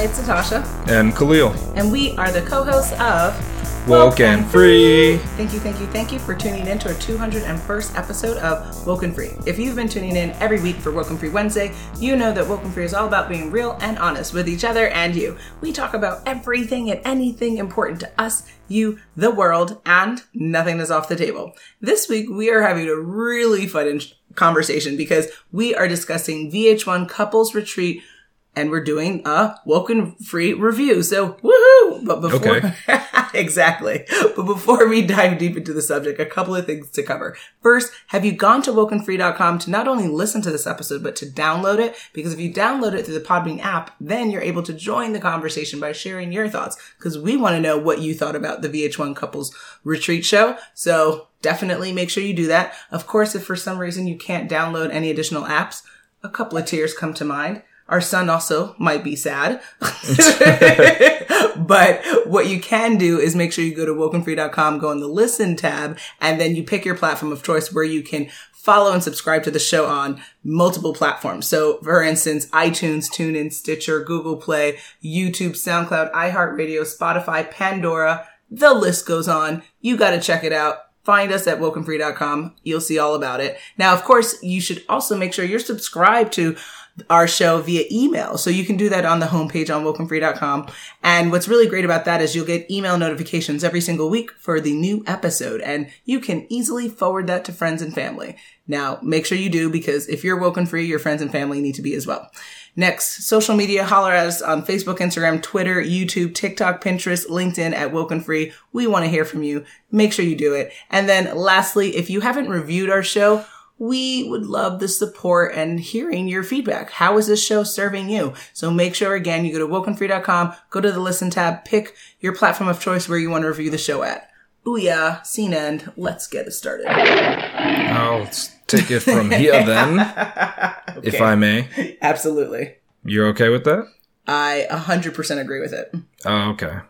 Hi, it's Natasha, and Khalil. and we are the co-hosts of Woke and Free. Thank you, thank you, thank you for tuning in to our 201st episode of Woke and Free. If you've been tuning in every week for Woke and Free Wednesday, you know that Woke and Free is all about being real and honest with each other and you. We talk about everything and anything important to us, you, the world, and nothing is off the table. This week, we are having a really fun conversation because we are discussing VH1 Couples Retreat and we're doing a Woken Free review. So, woohoo! But before, Okay. exactly. But before we dive deep into the subject, a couple of things to cover. First, have you gone to wokenfree.com to not only listen to this episode, but to download it? Because if you download it through the Podbean app, then you're able to join the conversation by sharing your thoughts. Because we want to know what you thought about the VH1 Couples Retreat show. So definitely make sure you do that. Of course, if for some reason you can't download any additional apps, a couple of tiers come to mind. Our son also might be sad. but what you can do is make sure you go to wokenfree.com, go on the listen tab, and then you pick your platform of choice where you can follow and subscribe to the show on multiple platforms. So for instance, iTunes, TuneIn, Stitcher, Google Play, YouTube, SoundCloud, iHeartRadio, Spotify, Pandora, the list goes on. You got to check it out. Find us at wokenfree.com. You'll see all about it. Now, of course, you should also make sure you're subscribed to our show via email. So you can do that on the homepage on wokenfree.com. And what's really great about that is you'll get email notifications every single week for the new episode and you can easily forward that to friends and family. Now, make sure you do because if you're woken free, your friends and family need to be as well. Next, social media, holler at us on Facebook, Instagram, Twitter, YouTube, TikTok, Pinterest, LinkedIn at Woken Free. We want to hear from you. Make sure you do it. And then lastly, if you haven't reviewed our show, we would love the support and hearing your feedback. How is this show serving you? So make sure again, you go to wokenfree.com, go to the listen tab, pick your platform of choice where you want to review the show at. Booyah, scene end. Let's get it started. I'll take it from here then, if I may. Absolutely. You're okay with that? I 100% agree with it. Oh, okay.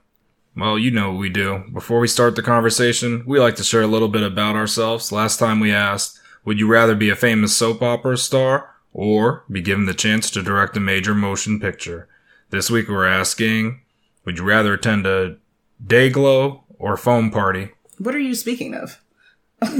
Well, you know what we do. Before we start the conversation, we like to share a little bit about ourselves. Last time we asked, would you rather be a famous soap opera star or be given the chance to direct a major motion picture? This week we're asking, would you rather attend a day glow or foam party? What are you speaking of?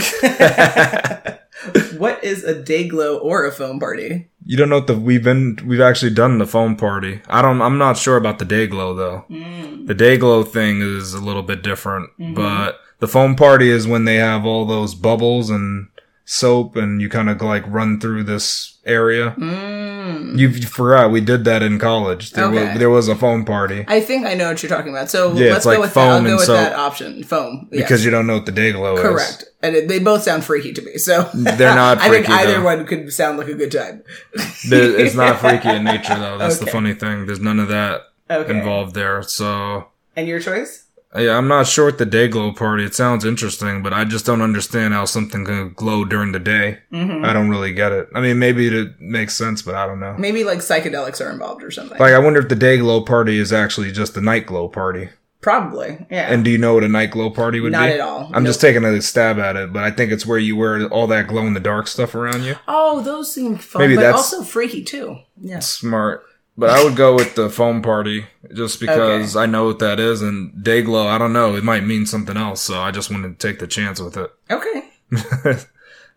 what is a day glow or a foam party? You don't know what the we've been we've actually done the foam party. I don't I'm not sure about the day glow though. Mm. The day glow thing is a little bit different, mm-hmm. but the foam party is when they have all those bubbles and soap and you kind of like run through this area. Mm. You, you forgot we did that in college. There Okay. was there was a foam party I think I know what you're talking about. So Yeah, let's it's go like with that. I'll foam go and with soap. that option. Foam. Yes. because you don't know what the day glow is. Correct. And it, they both sound freaky to me. So They're not I think freaky, either though. one could sound like a good time. It's not freaky in nature though. That's the funny thing. There's none of that Okay. involved there. So And your choice? Yeah, I'm not sure at the day glow party. It sounds interesting, but I just don't understand how something can glow during the day. Mm-hmm. I don't really get it. I mean, maybe it makes sense, but I don't know. Maybe like psychedelics are involved or something. Like, I wonder if the day glow party is actually just the night glow party. Probably. Yeah. And do you know what a night glow party would Not be? Not at all. I'm just taking a stab at it, but I think it's where you wear all that glow in the dark stuff around you. oh, those seem fun, Maybe but that's- also freaky too. Yes. Smart. But I would go with the foam party just because I know what that is. And day glow, I don't know. It might mean something else. So I just wanted to take the chance with it. Okay.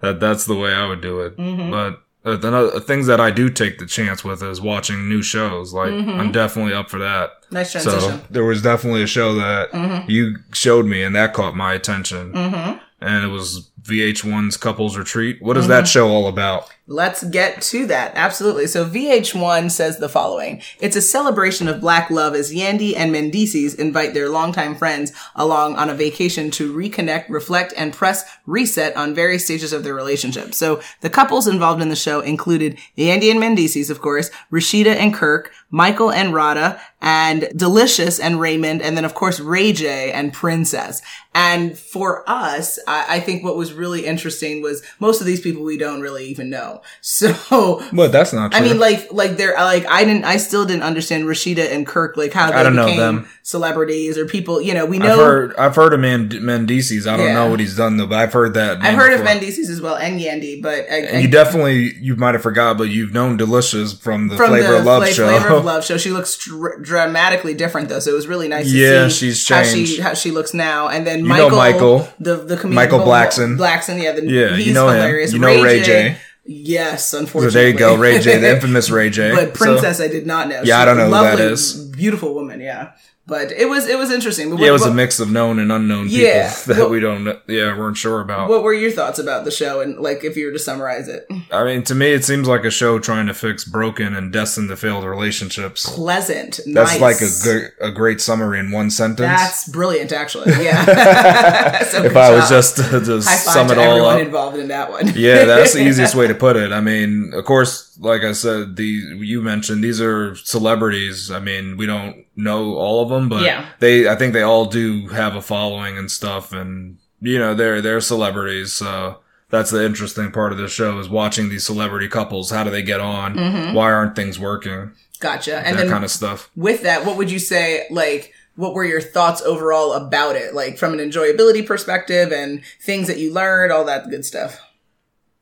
that that's the way I would do it. Mm-hmm. But uh, the no- things that I do take the chance with is watching new shows. Like Mm-hmm. I'm definitely up for that. Nice transition. So there was definitely a show that Mm-hmm. you showed me, and that caught my attention. And it was VH1's Couples Retreat. What is Mm-hmm. that show all about? Let's get to that. Absolutely. So VH1 says the following. It's a celebration of black love as Yandy and Mendeecees invite their longtime friends along on a vacation to reconnect, reflect, and press reset on various stages of their relationship. So the couples involved in the show included Yandy and Mendeecees, of course, Rashida and Kirk, Michael and Rada, and Delicious and Raymond, and then of course Ray J and Princess. And for us, I, I think what was really interesting was most of these people we don't really even know. So But that's not I mean, like, like they're like I didn't, I still didn't understand Rashida and Kirk, like how they I don't know became them. celebrities or people. You know, we I've know. heard I've heard of Mend- Mendeecees. I don't Yeah. know what he's done though, but I've heard that. I've heard of before. Mendeecees as well and Yandy, but I, And you definitely you might have forgot, but you've known Delicious from the from Flavor the of Love Fla- show. Flavor of love show. She looks dr- dramatically different though, so it was really nice. to Yeah, see she's how she changed. how she looks now. And then know Michael, Michael. the the comedian Michael Blackson. Blackson, yeah, the, Yeah, he's you know him. You know Ray J. Yes, So unfortunately. there you go, Ray J, the infamous Ray J. But So- Princess, I did not know. Yeah, I don't know who that is. Beautiful woman, yeah. But it was it was interesting. But yeah, it was what, a mix of known and unknown people Yeah. that Well- we don't, yeah, weren't sure about. What were your thoughts about the show, and like if you were to summarize it? I mean, to me, it seems like a show trying to fix broken and destined to failed relationships. Pleasant, That's nice. like a good, a great summary in one sentence. That's brilliant, actually. Yeah. so if I was just to five sum to it all everyone up. involved in that one. yeah, that's the easiest way to put it. I mean, of course, like I said, the you mentioned these are celebrities. I mean, we don't know all of them, but Yeah. they, I think they all do have a following and stuff, and you know, they're they're celebrities. So that's the interesting part of the show is watching these celebrity couples. How do they get on? Mm-hmm. Why aren't things working? Gotcha. And that then kind of stuff. with that, what would you say? Like, what were your thoughts overall about it? Like from an enjoyability perspective and things that you learned, all that good stuff.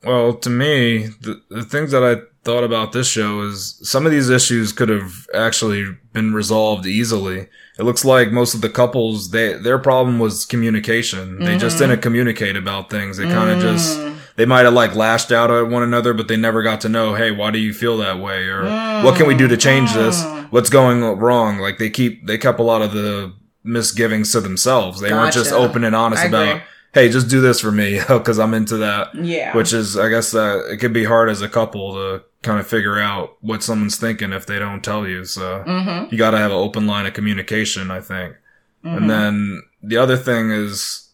Well, to me, the, the things that I thought about this show is some of these issues could have actually been resolved easily. It looks like most of the couples, they, their problem was communication. They just Mm-hmm. didn't communicate about things. They kind of Mm. just, they might have like lashed out at one another, but they never got to know, hey, why do you feel that way? Or what can we do to change this? Mm. What's going wrong? Like they keep, they kept a lot of the misgivings to themselves. They weren't just open and honest I about, agree. hey, just do this for me because I'm into that Yeah. which is i guess uh, it could be hard as a couple to kind of figure out what someone's thinking if they don't tell you so. Mm-hmm. you got to have an open line of communication i think. And then the other thing is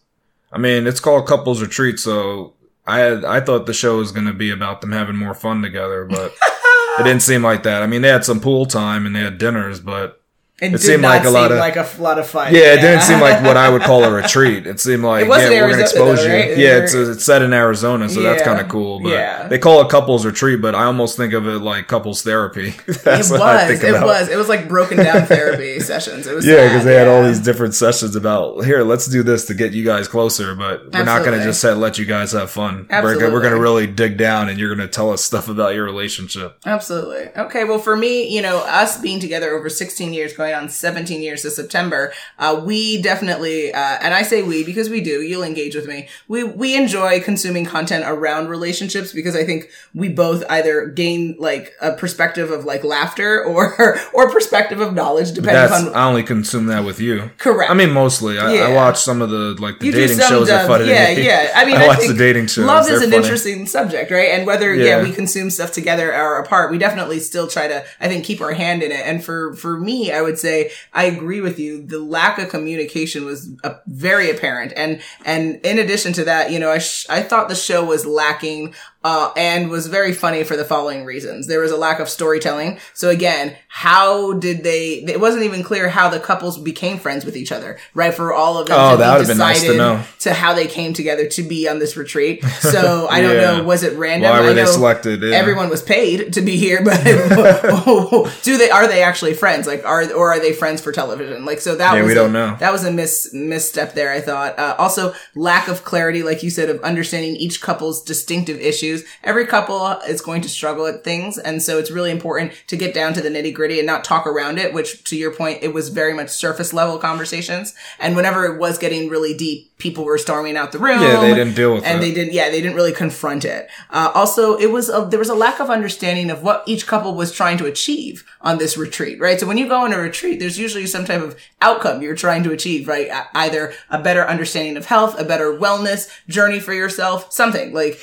i mean it's called couples retreat so i had i thought the show was going to be about them having more fun together but it didn't seem like that. I mean they had some pool time and they had dinners but It, It seemed like a seem lot of- like a lot of fun. yeah, it didn't seem like what I would call a retreat. It seemed like It yeah, in we're gonna expose though, you. Yeah, it's it's set in Arizona, so that's kind of cool. But Yeah. they call it couples retreat, but I almost think of it like couples therapy. that's It was. It was. It was like broken down therapy sessions. It was. Yeah, because they had all these different sessions about here. Let's do this to get you guys closer, but we're not going to just set, let you guys have fun. We're, Absolutely. we're going to really dig down, and you're going to tell us stuff about your relationship. Absolutely. Okay. Well, for me, you know, us being together over 16 years, going on 17 years this September, uh, we definitely, uh, and I say we because we do, you'll engage with me. We, we enjoy consuming content around relationships because I think we both either gain like a perspective of like laughter or, or perspective of knowledge depending That's on. I only consume that with you. Correct. I mean, mostly. I, I watch some of the like the You dating shows are dumb- funny. Yeah, yeah. I mean, I, watch think the dating shows. Love They're is an funny. interesting subject, right? And whether yeah. Yeah. we consume stuff together or apart, we definitely still try to, I think, keep our hand in it. And for for me, I would say I agree with you. The lack of communication was uh, very apparent, and and in addition to that, you know, I sh- I thought the show was lacking. Uh, and was very funny for the following reasons. There was a lack of storytelling. So again, how did they, it wasn't even clear how the couples became friends with each other, right? For all of them Oh, to that been nice to decided know. to how they came together to be on this retreat. So I don't know, was it random? Why were I they know selected? Yeah. Everyone was paid to be here, but do they are they actually friends? Like are or are they friends for television? Like so that Yeah, was we a- don't know. That was a miss misstep there. I thought. Uh, also, lack of clarity, like you said, of understanding each couple's distinctive issues. Every couple is going to struggle at things, and so it's really important to get down to the nitty gritty and not talk around it. Which, to your point, it was very much surface level conversations. And whenever it was getting really deep, people were storming out the room. Yeah, they didn't deal with it. and it. they didn't. Yeah, they didn't really confront it. Uh, also, it was a, there was a lack of understanding of what each couple was trying to achieve on this retreat, right? So when you go on a retreat, there's usually some type of outcome you're trying to achieve, right? Either a better understanding of health, a better wellness journey for yourself, something like.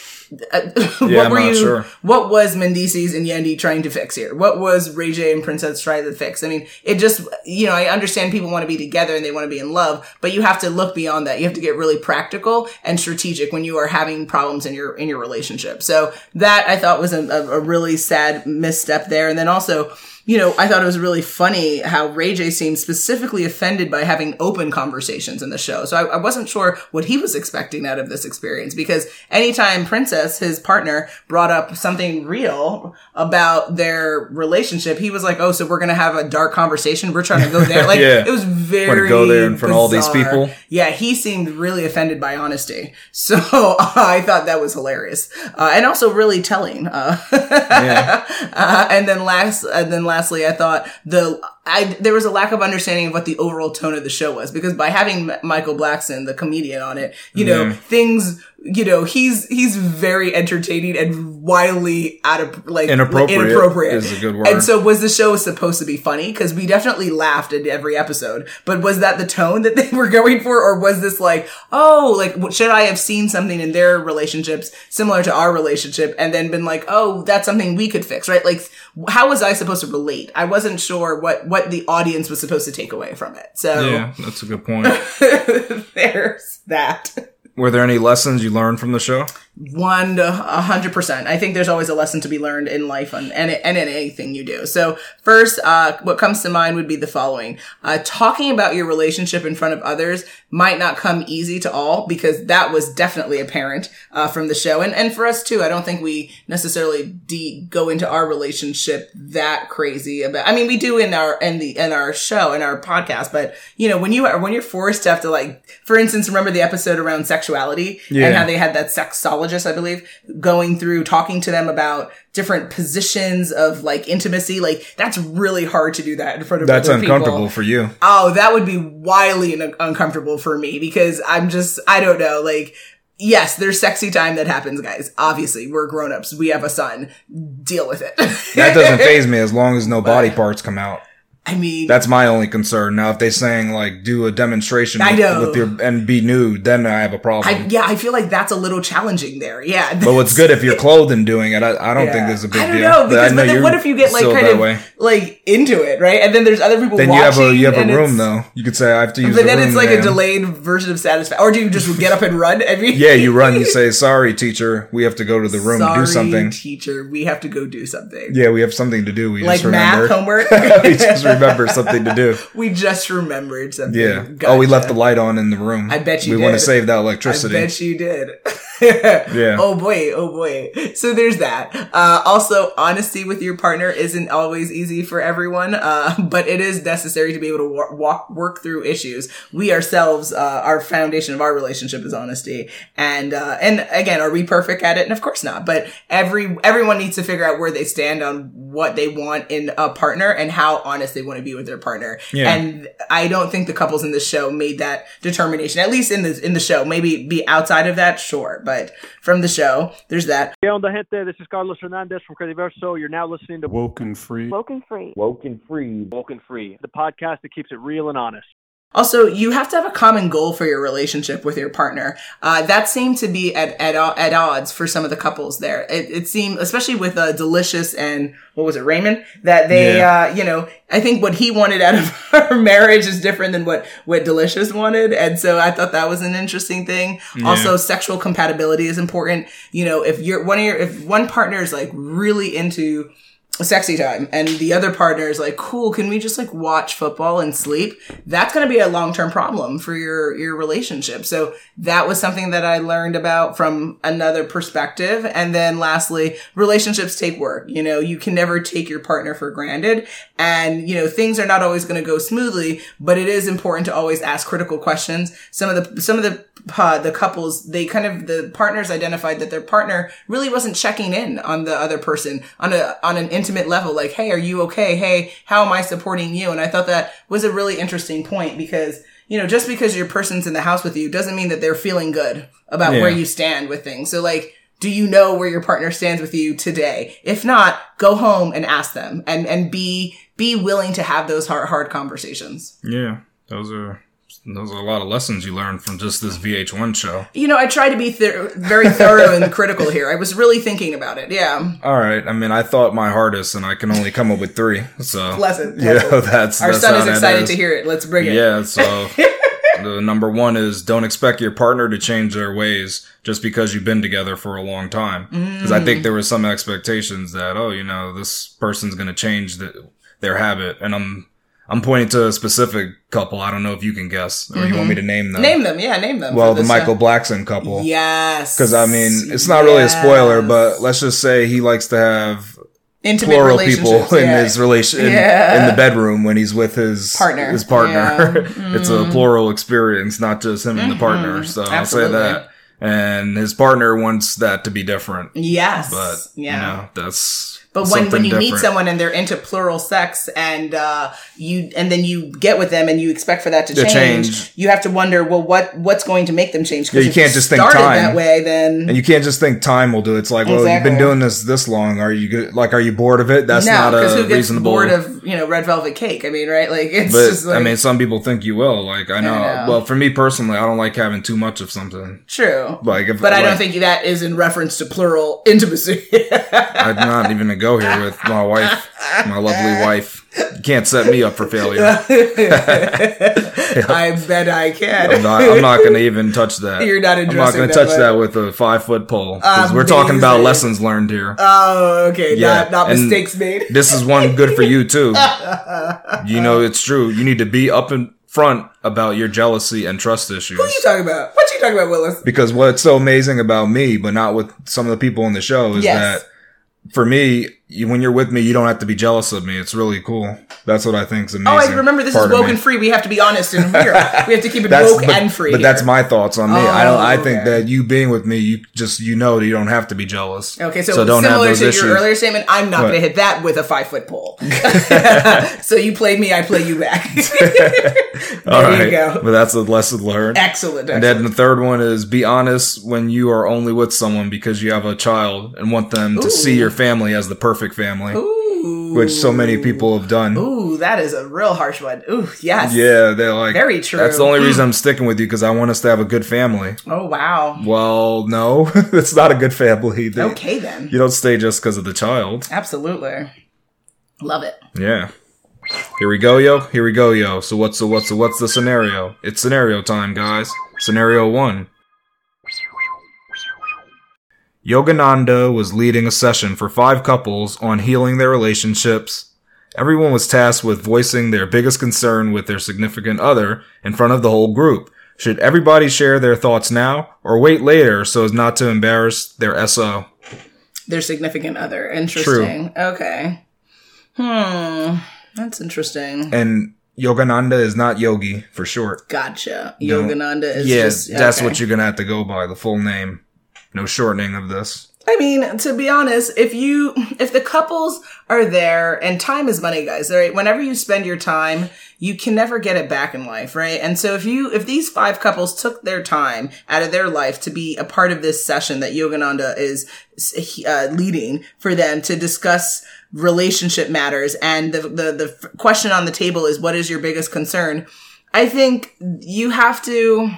Uh, what I'm were not you? sure. What was Mendeecees and Yandy trying to fix here? What was Ray J and Princess trying to fix? I mean, it just you know I understand people want to be together and they want to be in love, but you have to look beyond that. You have to get really practical and strategic when you are having problems in your in your relationship. So that I thought was a, a really sad misstep there, and then also you know, I thought it was really funny how Ray J seemed specifically offended by having open conversations in the show. So I, I wasn't sure what he was expecting out of this experience because anytime Princess, his partner, brought up something real about their relationship, he was like, "Oh, so we're gonna have a dark conversation? We're trying to go there." Like Yeah. it was very go there in front of all these people? Yeah, he seemed really offended by honesty. So I thought that was hilarious uh, and also really telling. Uh, yeah. uh, and then last, and then lastly, I thought the I there was a lack of understanding of what the overall tone of the show was because by having Michael Blackson, the comedian, on it, you know, things. You know, he's he's very entertaining and wildly out of like Inappropriate inappropriate. is a good word. And so, was the show supposed to be funny? Because we definitely laughed at every episode. But was that the tone that they were going for, or was this like, oh, like should I have seen something in their relationships similar to our relationship, and then been like, oh, that's something we could fix, right? Like, how was I supposed to relate? I wasn't sure what what the audience was supposed to take away from it. So Yeah, that's a good point. there's that. Were there any lessons you learned from the show? One to a hundred percent. I think there's always a lesson to be learned in life and, and, and in anything you do. So first, uh, what comes to mind would be the following. Uh, talking about your relationship in front of others might not come easy to all because that was definitely apparent, uh, from the show. And, and for us too, I don't think we necessarily de- go into our relationship that crazy about, I mean, we do in our, in the, in our show, in our podcast, but you know, when you are, when you're forced to have to like, for instance, remember the episode around sexuality Yeah. and how they had that I believe, going through talking to them about different positions of like intimacy. Like that's really hard to do that in front of That's other people. uncomfortable for you. Oh, that would be wildly un- uncomfortable for me because I'm just, I don't know, like, yes, there's sexy time that happens, guys. Obviously, we're grown-ups. We have a son. Deal with it. That doesn't phase me as long as no body parts come out. I mean, That's my only concern. Now, if they saying like do a demonstration I with, know. with your and be nude, then I have a problem. I, yeah, I feel like that's a little challenging there. Yeah. but what's good if you're clothed and doing it? I, I don't think there's a big I don't deal. know because I but then what if you get like kind of way. like into it, right? And then there's other people Then you have watching. a you have a room though. You could say I have to use. The room But the then room, it's like man. a delayed version of satisfaction, or do you just get up and run? I mean, Yeah, you run. You say sorry, teacher. We have to go to the room Sorry, do something. teacher. We have to go do something. Yeah, we have something to do. We like just remember. math homework. Remember something to do. we just remembered something. Yeah. Gotcha. Oh, we left the light on in the room. I bet you We want to save that electricity. I bet you did. Yeah. Oh boy. Oh boy. So there's that. Uh, also, honesty with your partner isn't always easy for everyone, uh, but it is necessary to be able to wa- walk, work through issues. We ourselves, uh, our foundation of our relationship is honesty. And, uh, and again, are we perfect at it? And of course not, but every, everyone needs to figure out where they stand on what they want in a partner and how honest they want to be with their partner. Yeah. And I don't think the couples in this show made that determination, at least in the, in the show. Maybe be outside of that, sure. But from the show, there's that. ¿Qué onda, gente? This is Carlos Hernandez from Crediverso. You're now listening to Woken Free. Woken Free. Woken Free. Woken Free, the podcast that keeps it real and honest. Also, you have to have a common goal for your relationship with your partner. Uh, that seemed to be at, at, at odds for some of the couples there. It, it seemed, especially with, uh, Delicious and, what was it, Raymond? That they, Yeah. uh, you know, I think what he wanted out of our marriage is different than what, what Delicious wanted. And so I thought that was an interesting thing. Also, sexual compatibility is important. You know, if you're, one of your, if one partner is like really into, sexy time. And the other partner is like cool can we just like watch football and sleep? That's going to be a long-term problem for your your relationship. So that was something that i learned about from another perspective. And then lastly relationships take work. You know you can never take your partner for granted. And you know things are not always going to go smoothly but it is important to always ask critical questions. Some of the some of the uh, the couples they kind of the partners identified that their partner really wasn't checking in on the other person on a on an intimate level like hey are you okay? Hey how am i supporting you? And i thought that was a really interesting point because you know just because your person's in the house with you doesn't mean that they're feeling good about Yeah. where you stand with things. So like do you know where your partner stands with you today? If not go home and ask them and and be be willing to have those hard hard conversations. Yeah, those are those are a lot of lessons you learned from just this VH1 show. You know, I try to be th- very thorough and critical here. I was really thinking about it. Yeah. All right, I mean, I thought my hardest, and I can only come up with three. So Pleasant, yeah, that's Our that's son is excited is. to hear it. Let's bring it. Yeah, so the number one is don't expect your partner to change their ways just because you've been together for a long time. Because I Mm. think there were some expectations that oh, you know, this person's going to change the, their habit, and I'm I'm pointing to a specific couple. I don't know if you can guess or you want me to name them. Mm-hmm. Name them. Yeah, name them. well, the Michael Blackson couple. Yes. Because I mean, it's not really a spoiler, but let's just say he likes to have intimate plural people in yeah. his relation in, Yeah. in the bedroom when he's with his Partner. His partner. Yeah. Mm-hmm. it's a plural experience, not just him and the partner. So I'll say that. And his partner wants that to be different, Yes. but yeah. you know that's But when, when you meet someone and they're into plural sex and uh, you and then you get with them and you expect for that to To change, change. you have to wonder, well, what what's going to make them change? Yeah, you if can't just think time. that way. Then And you can't just think time will do it. It's like, well, you've been doing this this long. Are you good? Like, are you bored of it? That's no, not a who gets reasonable. bored of you know red velvet cake? I mean, right? Like it's but just like I mean, some people think you will. Like, I know, know. Well, for me personally, I don't like having too much of something. true. Like, if But I don't think that is in reference to plural intimacy. I'm not even gonna go here with my wife, my lovely wife. You can't set me up for failure. I bet I can. I'm not, I'm not gonna even touch that. You're not I'm not gonna touch but- that with a five foot pole. 'Cause we're talking about lessons learned here. Oh, okay. Yeah, Not, not and- mistakes made. this is one good for you too. You know, it's true. You need to be up in front about your jealousy and trust issues. What you talking about? What you talking about, Willis? because what's so amazing about me, but not with some of the people in the show, is Yes. that for me, you, when you're with me, you don't have to be jealous of me. It's really cool. That's what I think is amazing. Oh, I remember this is woke and free. We have to be honest and real. we have to keep it woke but, and free. but here. that's my thoughts on me. I don't. I Oh, think okay. that you being with me, you just you know that you don't have to be jealous. Okay, so, have similar those to issues. your earlier statement, I'm not going to hit that with a five foot pole. so you play me, I play you back. there All right, you go. but that's a lesson learned. Excellent. And excellent. then the third one is be honest when you are only with someone because you have a child and want them to see your family as the perfect family, Ooh. which so many people have done. Ooh, that is a real harsh one. Ooh, yes. Yeah, they're like Very true. That's the only reason I'm sticking with you because I want us to have a good family. Oh, wow. Well, no, it's not a good family. They- Okay, then. You don't stay just because of the child. Absolutely. Love it. Yeah. Here we go, yo. Here we go, yo. So what's the what's the what's the scenario? It's scenario time, guys. Scenario one. Yogananda was leading a session for five couples on healing their relationships. Everyone was tasked with voicing their biggest concern with their significant other in front of the whole group. Should everybody share their thoughts now or wait later so as not to embarrass their SO? Their significant other. Interesting. Okay. Hmm. That's interesting. And Yogananda is not Yogi for short. Gotcha. No. Yogananda is yeah, just. that's okay. what you're gonna have to go by, the full name. No shortening of this. I mean, to be honest, if you, if the couples are there and time is money, guys, right? Whenever you spend your time, you can never get it back in life, right? And so if you, if these five couples took their time out of their life to be a part of this session that Yogananda is uh, leading for them to discuss relationship matters and the, the, the question on the table is what is your biggest concern? I think you have to,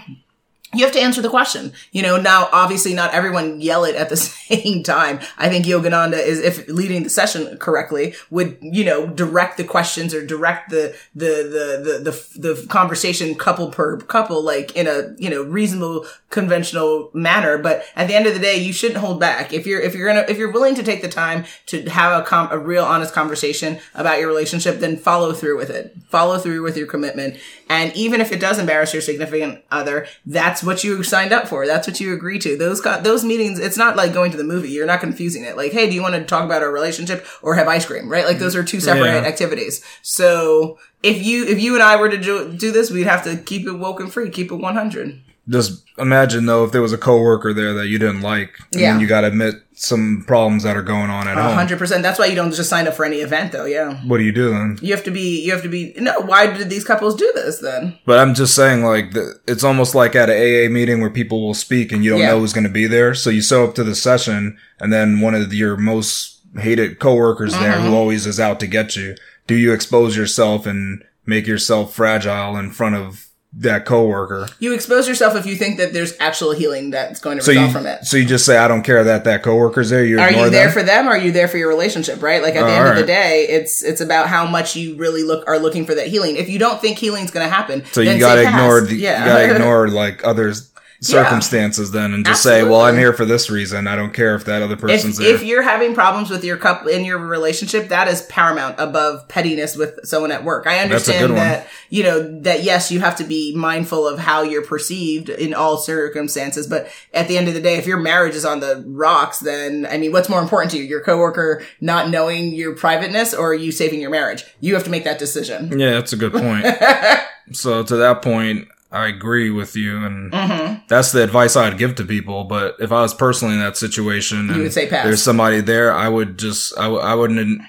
you have to answer the question. You know, now obviously not everyone yell it at the same time. I think Yogananda is, if leading the session correctly, would, you know, direct the questions or direct the, the, the, the, the, the conversation couple per couple, like in a, you know, reasonable, conventional manner. But at the end of the day, you shouldn't hold back. If you're, if you're gonna, if you're willing to take the time to have a com, a real honest conversation about your relationship, then follow through with it. Follow through with your commitment. And even if it does embarrass your significant other, that's what you signed up for. That's what you agree to. Those got those meetings. It's not like going to the movie. You're not confusing it. Like, hey, do you want to talk about our relationship or have ice cream? Right? Like those are two separate Yeah. activities. So if you if you and I were to do, do this, we'd have to keep it woke and free. Keep it 100. Just imagine though if there was a coworker there that you didn't like, and Yeah. you gotta admit some problems that are going on at home. 100. percent That's why you don't just sign up for any event, though. Yeah. What do you do then? You have to be. You have to be. No. Why did these couples do this then? But I'm just saying, like, the, it's almost like at an AA meeting where people will speak and you don't Yeah. know who's going to be there. So you show up to the session, and then one of your most hated coworkers there, Mm-hmm. who always is out to get you, do you expose yourself and make yourself fragile in front of that coworker? You expose yourself if you think that there's actual healing that's going to So result you, from it. so you just say, I don't care that that coworker's there. You are you there them? for them or are you there for your relationship right like at the end of the day it's it's about how much you really look are looking for that healing if you don't think healing's going to happen So you gotta ignore the, yeah you gotta ignore like others circumstances then and just say, well, I'm here for this reason. I don't care if that other person's if, there. if you're having problems with your couple in your relationship, that is paramount above pettiness with someone at work. I understand good one. that, you know, that yes, you have to be mindful of how you're perceived in all circumstances. But at the end of the day, if your marriage is on the rocks, then, I mean, what's more important to you? Your coworker not knowing your privateness or you saving your marriage? You have to make that decision. Yeah, that's a good point. so to that point, I agree with you, and Mm-hmm. that's the advice I'd give to people. But if I was personally in that situation, and would say pass. there's somebody there, I would just I, w- I wouldn't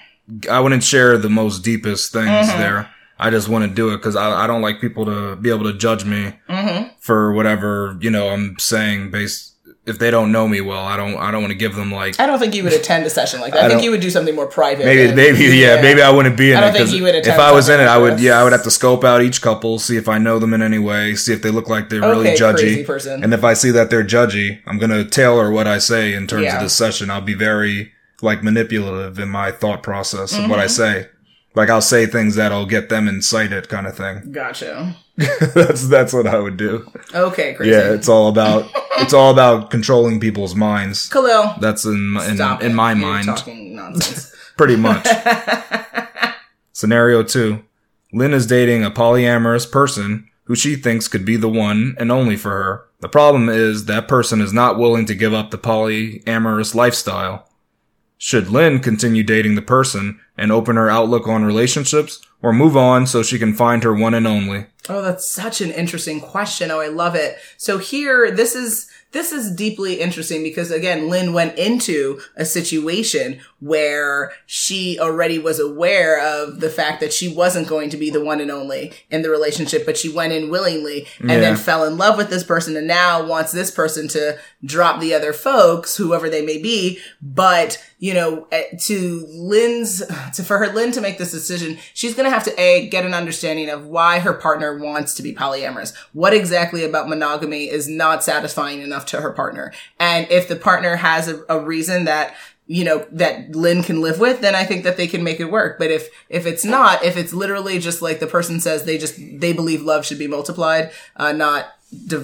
I wouldn't share the most deepest things Mm-hmm. there. I just wouldn't do it because I, I don't like people to be able to judge me Mm-hmm. for whatever you know I'm saying based if they don't know me well. I don't I don't want to give them like I don't think you would attend a session like that. I, I think you would do something more private. Maybe, than- maybe, yeah, maybe I wouldn't be in I don't it. think you would if I was in it, I would, yeah, I would have to scope out each couple, see if I know them in any way, see if they look like they're really Okay, judgy. crazy person. And if I see that they're judgy, I'm gonna tailor what I say in terms Yeah. of this session. I'll be very like manipulative in my thought process of Mm-hmm. what I say. Like I'll say things that'll get them incited, kind of thing. Gotcha. that's that's what I would do. Okay, crazy. Yeah, it's all about it's all about controlling people's minds. Khalil, That's in in, in my You're mind. Pretty much. Scenario two. Lynn is dating a polyamorous person who she thinks could be the one and only for her. The problem is that person is not willing to give up the polyamorous lifestyle. Should Lynn continue dating the person and open her outlook on relationships or move on so she can find her one and only? Oh, that's such an interesting question. Oh, I love it. So here, this is, this is deeply interesting because again, Lynn went into a situation where she already was aware of the fact that she wasn't going to be the one and only in the relationship, but she went in willingly and Yeah. then fell in love with this person and now wants this person to drop the other folks, whoever they may be. But, you know, eh, to Lynn's, to, for her Lynn to make this decision, she's going to have to A, get an understanding of why her partner wants to be polyamorous. What exactly about monogamy is not satisfying enough to her partner? And if the partner has a, a reason that you know, that Lynn can live with, then I think that they can make it work. But if, if it's not, if it's literally just like the person says they just, they believe love should be multiplied, uh, not,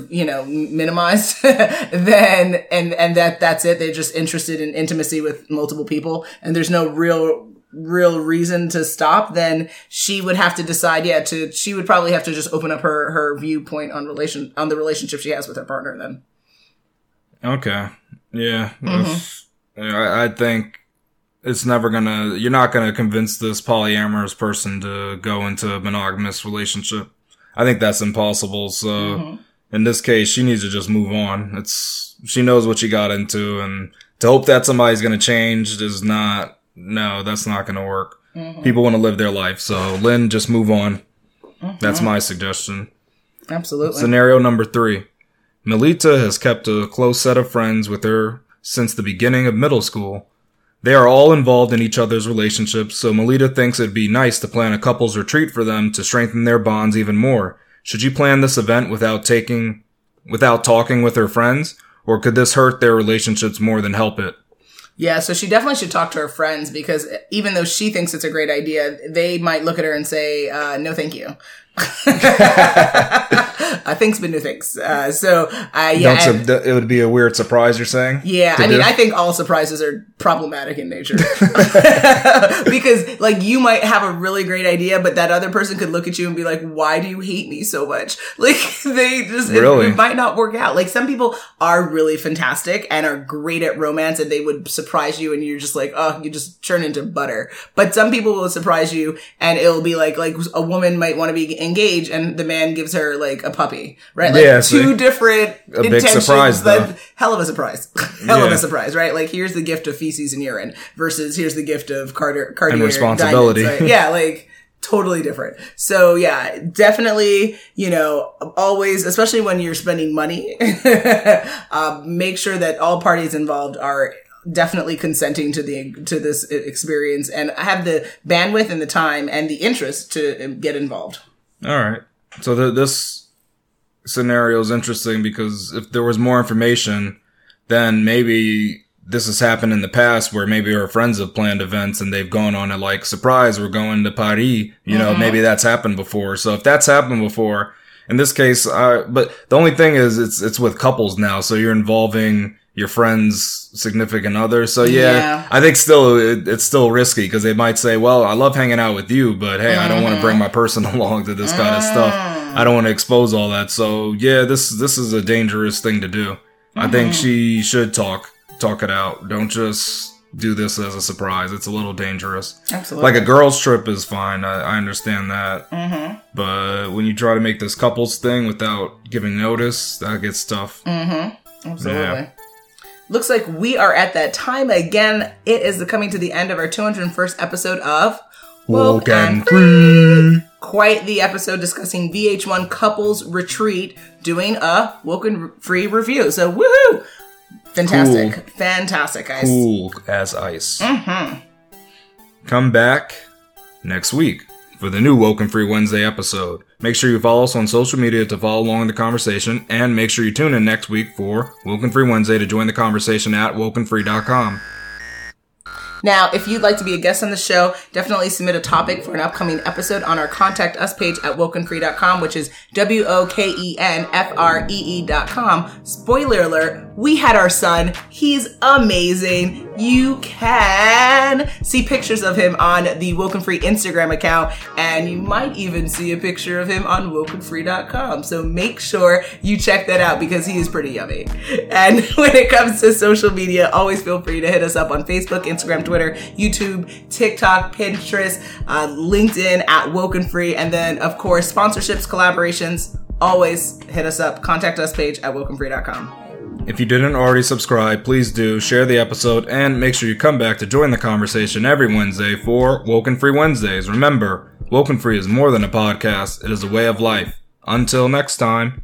you know, minimized, then, and, and that, that's it. They're just interested in intimacy with multiple people and there's no real, real reason to stop, then she would have to decide, yeah, to, she would probably have to just open up her, her viewpoint on relation, on the relationship she has with her partner then. Okay. Yeah. Mm-hmm. If- I, I think it's never gonna, you're not gonna convince this polyamorous person to go into a monogamous relationship. I think that's impossible. So mm-hmm. in this case, she needs to just move on. It's, she knows what she got into and to hope that somebody's gonna change is not, no, that's not gonna work. Mm-hmm. People want to live their life. So Lynn, just move on. Mm-hmm. That's my suggestion. Absolutely. Scenario number three. Melita has kept a close set of friends with her since the beginning of middle school. They are all involved in each other's relationships, so Melita thinks it'd be nice to plan a couple's retreat for them to strengthen their bonds even more. Should you plan this event without taking, without talking with her friends, or could this hurt their relationships more than help it? Yeah, so she definitely should talk to her friends because even though she thinks it's a great idea, they might look at her and say, uh, no, thank you. uh, thanks, but no thanks. Uh, so, uh, yeah. Don't and- su- it would be a weird surprise, you're saying? yeah, I mean. I think all surprises are problematic in nature. because, like, you might have a really great idea, but that other person could look at you and be like, why do you hate me so much? Like, they just, it- it, might not work out. Like, some people are really fantastic and are great at romance and they would surprise you and you're just like, oh, you just turn into butter. But some people will surprise you and it'll be like, like a woman might want to be engaged and the man gives her like a puppy, right? Like Yeah, two see. different A big intentions, surprise, but though. hell of a surprise. hell of a surprise, right? Like here's the gift of feces and urine versus here's the gift of Carter Cartier And responsibility. diamonds, right? Yeah, like totally different. So yeah, definitely, you know, always, especially when you're spending money, uh, make sure that all parties involved are definitely consenting to the to this experience and I have the bandwidth and the time and the interest to get involved. All right. So the, this scenario is interesting because if there was more information, then maybe this has happened in the past where maybe her friends have planned events and they've gone on a like surprise, we're going to Paris. You know, maybe that's happened before. So if that's happened before, in this case, uh, but the only thing is it's, it's with couples now. So you're involving your friend's significant other. So yeah, Yeah. I think still it, it's still risky because they might say, well, I love hanging out with you, but hey, I don't want to bring my person along to this kind of stuff. I don't want to expose all that. So yeah, this, this is a dangerous thing to do. I think she should talk, talk it out. Don't just do this as a surprise. It's a little dangerous. Absolutely. Like a girls' trip is fine. I, I understand that. Mm-hmm. But when you try to make this couples thing without giving notice, that gets tough. Absolutely. Yeah. Looks like we are at that time again. It is the coming to the end of our 201st episode of Woke and free. Quite the episode discussing VH1 Couples Retreat, doing a Woken Free review. So woohoo! Fantastic. Fantastic, guys. Cool as ice. Mm-hmm. Come back next week for the new Woken Free Wednesday episode. Make sure you follow us on social media to follow along in the conversation, and make sure you tune in next week for Woken Free Wednesday to join the conversation at wokenfree.com. Now, if you'd like to be a guest on the show, definitely submit a topic for an upcoming episode on our contact us page at wokenfree.com, which is W O K E N F R E E.com. Spoiler alert, we had our son. He's amazing. You can see pictures of him on the Woken Free Instagram account, and you might even see a picture of him on wokenfree.com. So make sure you check that out because he is pretty yummy. And when it comes to social media, always feel free to hit us up on Facebook, Instagram, Twitter, YouTube, TikTok, Pinterest, uh, LinkedIn at Woken Free, and then of course sponsorships, collaborations. Always hit us up. Contact us page at wokenfree.com. If you didn't already subscribe, please do share the episode and make sure you come back to join the conversation every Wednesday for Woken Free Wednesdays. Remember, Woken Free is more than a podcast, it is a way of life. Until next time.